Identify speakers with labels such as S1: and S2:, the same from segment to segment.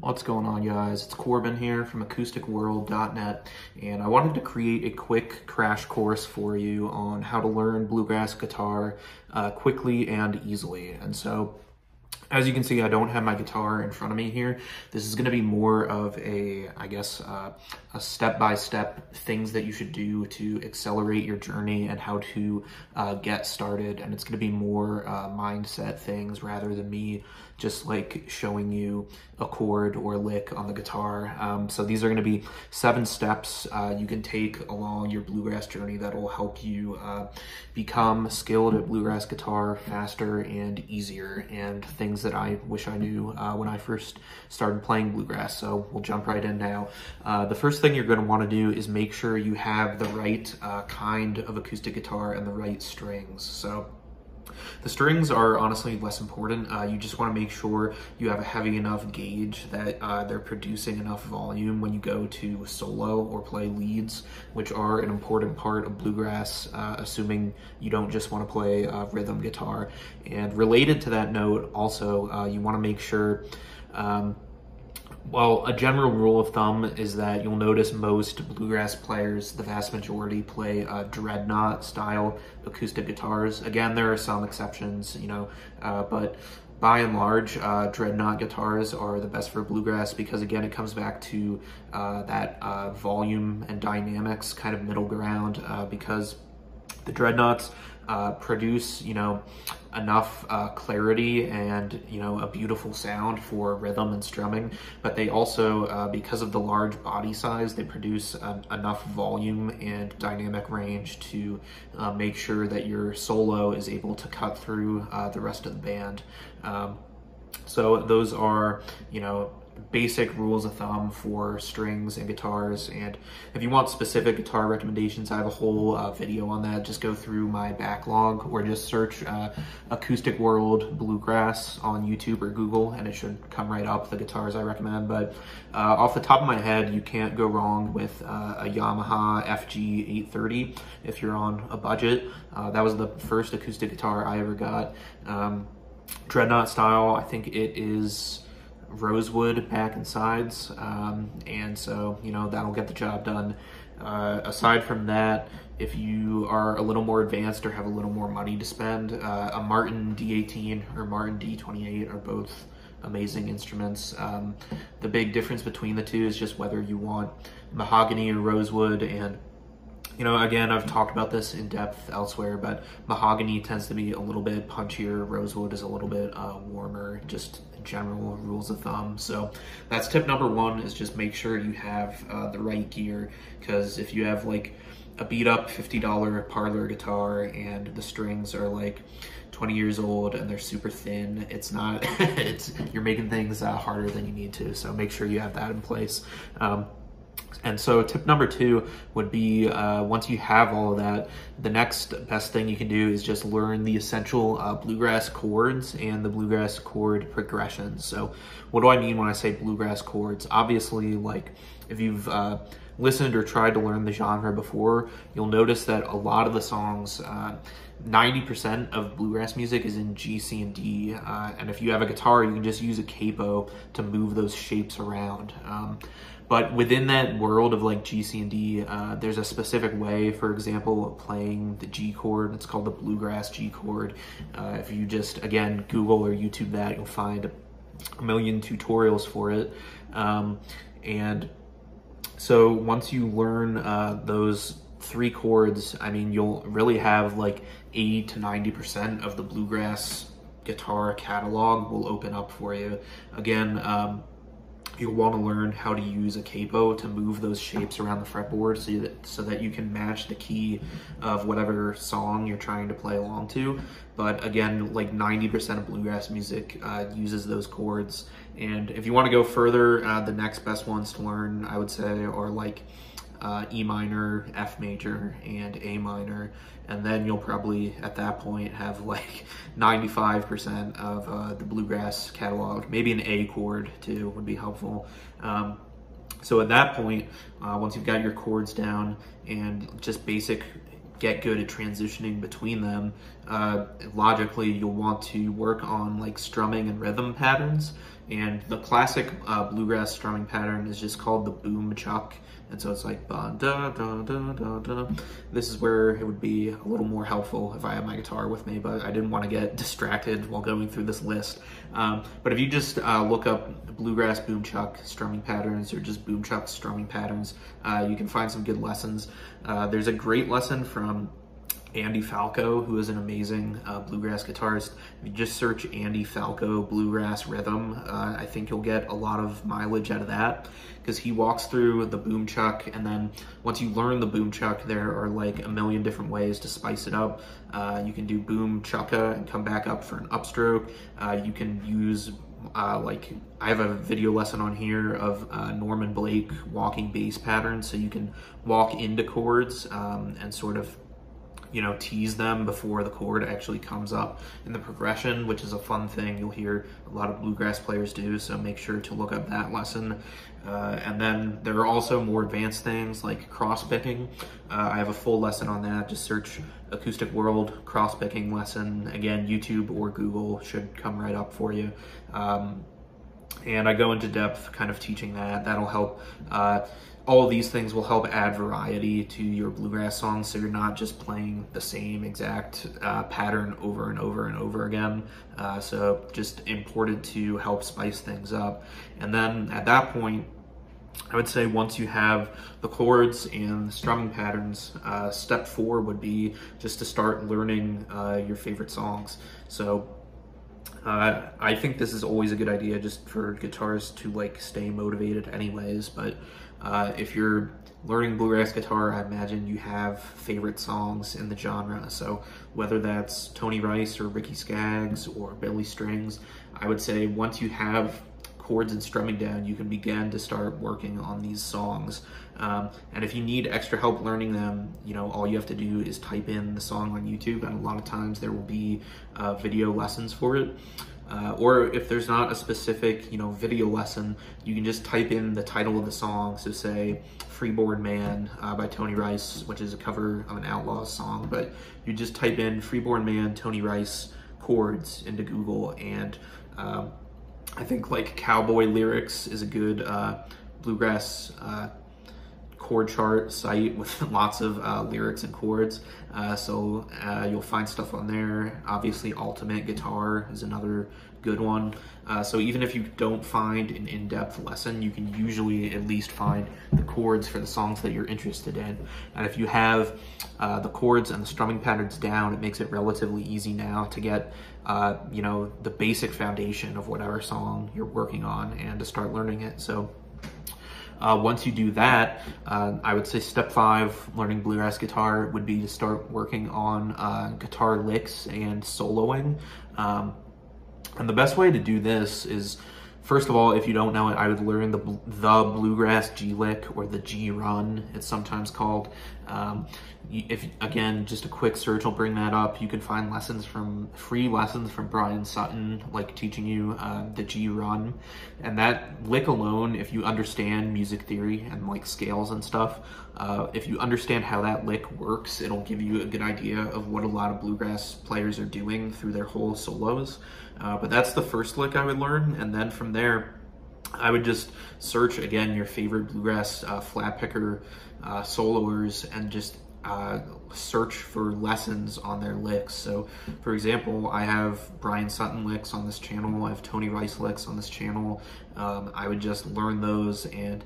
S1: What's going on guys? It's Corbin here from acousticworld.net and I wanted to create a quick crash course for you on how to learn bluegrass guitar uh, quickly and easily. And so as you can see, I don't have my guitar in front of me here. This is going to be more of a, I guess, uh, a step-by-step -step things that you should do to accelerate your journey and how to uh, get started. And it's going to be more uh, mindset things rather than me just like showing you a chord or lick on the guitar. Um, so these are going to be seven steps uh, you can take along your bluegrass journey that will help you uh, become skilled at bluegrass guitar faster and easier and things that I wish I knew uh, when I first started playing bluegrass. So we'll jump right in now. Uh, the first thing you're going to want to do is make sure you have the right uh, kind of acoustic guitar and the right strings. So the strings are honestly less important. Uh, you just want to make sure you have a heavy enough gauge that uh, they're producing enough volume when you go to solo or play leads, which are an important part of bluegrass, uh, assuming you don't just want to play uh, rhythm guitar. And related to that note, also, uh, you want to make sure um, well, a general rule of thumb is that you'll notice most bluegrass players, the vast majority, play uh, dreadnought style acoustic guitars. Again, there are some exceptions, you know, uh, but by and large, uh, dreadnought guitars are the best for bluegrass because again, it comes back to uh, that uh, volume and dynamics kind of middle ground uh, because the dreadnoughts uh, produce, you know, enough uh, clarity and, you know, a beautiful sound for rhythm and strumming. But they also, uh, because of the large body size, they produce um, enough volume and dynamic range to uh, make sure that your solo is able to cut through uh, the rest of the band. Um, so those are, you know, basic rules of thumb for strings and guitars. And if you want specific guitar recommendations, I have a whole uh, video on that. Just go through my backlog or just search uh, Acoustic World Bluegrass on YouTube or Google and it should come right up, the guitars I recommend. But uh, off the top of my head, you can't go wrong with uh, a Yamaha FG830 if you're on a budget. Uh, that was the first acoustic guitar I ever got. Um, Dreadnought style, I think it is rosewood back and sides. Um, and so, you know, that'll get the job done. Uh, aside from that, if you are a little more advanced or have a little more money to spend, uh, a Martin D18 or Martin D28 are both amazing instruments. Um, the big difference between the two is just whether you want mahogany or rosewood and you know, again, I've talked about this in depth elsewhere, but mahogany tends to be a little bit punchier. Rosewood is a little bit uh, warmer, just general rules of thumb. So that's tip number one is just make sure you have uh, the right gear because if you have like a beat up $50 parlor guitar and the strings are like 20 years old and they're super thin, it's not, it's, you're making things uh, harder than you need to. So make sure you have that in place. Um, and so tip number two would be uh, once you have all of that, the next best thing you can do is just learn the essential uh, bluegrass chords and the bluegrass chord progressions. So what do I mean when I say bluegrass chords? Obviously, like if you've uh, listened or tried to learn the genre before, you'll notice that a lot of the songs, 90% uh, of bluegrass music is in G, C, and D. Uh, and if you have a guitar, you can just use a capo to move those shapes around. Um, but within that world of like G, C, and D, uh, there's a specific way, for example, of playing the G chord. It's called the bluegrass G chord. Uh, if you just, again, Google or YouTube that, you'll find a million tutorials for it. Um, and so once you learn uh, those three chords, I mean, you'll really have like 80 to 90% of the bluegrass guitar catalog will open up for you. Again, um, you'll want to learn how to use a capo to move those shapes around the fretboard so that, so that you can match the key of whatever song you're trying to play along to. But again, like 90% of bluegrass music uh, uses those chords. And if you want to go further, uh, the next best ones to learn, I would say, are like uh, E minor, F major, and A minor. And then you'll probably, at that point, have like 95% of uh, the bluegrass catalog. Maybe an A chord, too, would be helpful. Um, so at that point, uh, once you've got your chords down and just basic get good at transitioning between them, uh, logically you'll want to work on like strumming and rhythm patterns. And the classic uh, bluegrass strumming pattern is just called the boom chuck. And so it's like da da da da da. This is where it would be a little more helpful if I had my guitar with me, but I didn't want to get distracted while going through this list. Um, but if you just uh, look up bluegrass boom chuck strumming patterns or just boom chuck strumming patterns, uh, you can find some good lessons. Uh, there's a great lesson from Andy Falco, who is an amazing uh, bluegrass guitarist. If you just search Andy Falco bluegrass rhythm, uh, I think you'll get a lot of mileage out of that because he walks through the boom chuck, and then once you learn the boom chuck, there are like a million different ways to spice it up. Uh, you can do boom chucka and come back up for an upstroke. Uh, you can use uh, like I have a video lesson on here of uh, Norman Blake walking bass patterns, so you can walk into chords um, and sort of you know, tease them before the chord actually comes up in the progression, which is a fun thing you'll hear a lot of bluegrass players do, so make sure to look up that lesson. Uh, and then there are also more advanced things like cross picking. Uh, I have a full lesson on that. Just search Acoustic World cross picking lesson. Again, YouTube or Google should come right up for you. Um, and I go into depth kind of teaching that. That'll help. Uh, all these things will help add variety to your bluegrass songs so you're not just playing the same exact uh, pattern over and over and over again. Uh, so just important to help spice things up. And then at that point, I would say once you have the chords and the strumming patterns, uh, step four would be just to start learning uh, your favorite songs. So uh, I think this is always a good idea just for guitarists to like stay motivated anyways, but uh, if you're learning bluegrass guitar, I imagine you have favorite songs in the genre. So whether that's Tony Rice or Ricky Skaggs or Billy Strings, I would say once you have chords and strumming down, you can begin to start working on these songs. Um, and if you need extra help learning them, you know, all you have to do is type in the song on YouTube, and a lot of times there will be uh, video lessons for it. Uh, or if there's not a specific, you know, video lesson, you can just type in the title of the song. So say Freeborn Man uh, by Tony Rice, which is a cover of an Outlaws song, but you just type in Freeborn Man, Tony Rice chords into Google and um, I think like Cowboy Lyrics is a good uh, bluegrass uh, chord chart site with lots of uh, lyrics and chords. Uh, so uh, you'll find stuff on there. Obviously, Ultimate Guitar is another good one. Uh, so even if you don't find an in-depth lesson, you can usually at least find the chords for the songs that you're interested in. And if you have uh, the chords and the strumming patterns down, it makes it relatively easy now to get, uh, you know, the basic foundation of whatever song you're working on and to start learning it. So uh, once you do that, uh, I would say step five, learning bluegrass guitar, would be to start working on uh, guitar licks and soloing. Um, and the best way to do this is, first of all, if you don't know it, I would learn the, the bluegrass G lick or the G run, it's sometimes called. Um, if Again, just a quick search will bring that up. You can find lessons from, free lessons from Bryan Sutton, like teaching you uh, the G run. And that lick alone, if you understand music theory and like scales and stuff, uh, if you understand how that lick works, it'll give you a good idea of what a lot of bluegrass players are doing through their whole solos. Uh, but that's the first lick I would learn, and then from there, I would just search again your favorite bluegrass uh, flat picker uh, soloers and just uh, search for lessons on their licks. So, for example, I have Bryan Sutton licks on this channel, I have Tony Rice licks on this channel. Um, I would just learn those, and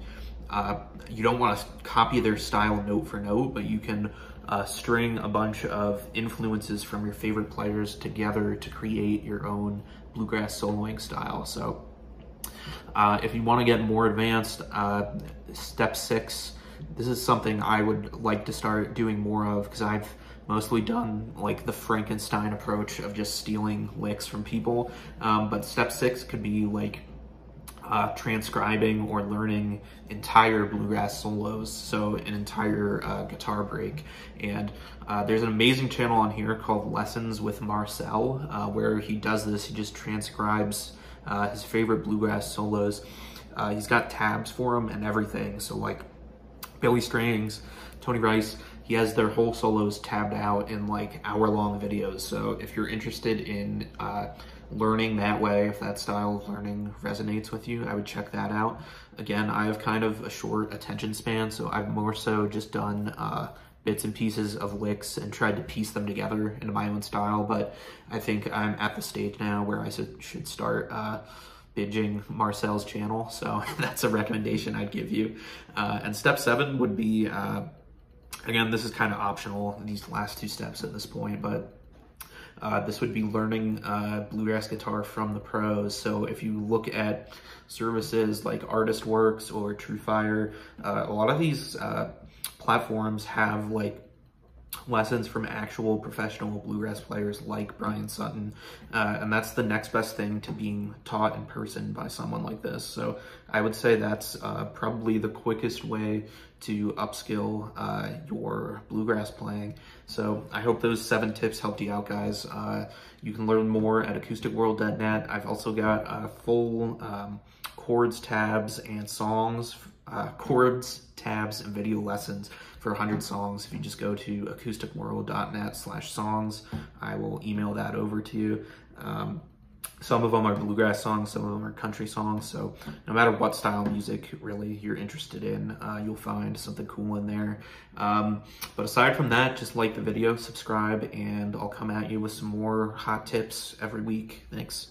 S1: uh, you don't want to copy their style note for note, but you can uh, string a bunch of influences from your favorite players together to create your own bluegrass soloing style. So uh, if you want to get more advanced, uh, step six, this is something I would like to start doing more of because I've mostly done like the Frankenstein approach of just stealing licks from people. Um, but step six could be like uh, transcribing or learning entire bluegrass solos, so an entire uh, guitar break. And uh, there's an amazing channel on here called Lessons with Marcel, uh, where he does this. He just transcribes uh, his favorite bluegrass solos. Uh, he's got tabs for them and everything. So like Billy Strings, Tony Rice, he has their whole solos tabbed out in like hour long videos. So if you're interested in learning that way, if that style of learning resonates with you, I would check that out. Again, I have kind of a short attention span, so I've more so just done uh, bits and pieces of licks and tried to piece them together into my own style, but I think I'm at the stage now where I should start uh, binging Marcel's channel, so that's a recommendation I'd give you. Uh, and step seven would be, uh, again, this is kind of optional, these last two steps at this point, but uh, this would be learning uh, bluegrass guitar from the pros. So if you look at services like Artist Works or TrueFire, uh, a lot of these uh, platforms have like lessons from actual professional bluegrass players like Bryan Sutton. Uh, and that's the next best thing to being taught in person by someone like this. So I would say that's uh, probably the quickest way to upskill uh, your bluegrass playing. So I hope those seven tips helped you out, guys. Uh, you can learn more at acousticworld.net. I've also got uh, full um, chords, tabs, and songs, uh, chords, tabs, and video lessons for 100 songs. If you just go to acousticworld.net slash songs, I will email that over to you. Um, some of them are bluegrass songs, some of them are country songs. So no matter what style of music really you're interested in, uh, you'll find something cool in there. Um, but aside from that, just like the video, subscribe, and I'll come at you with some more hot tips every week. Thanks.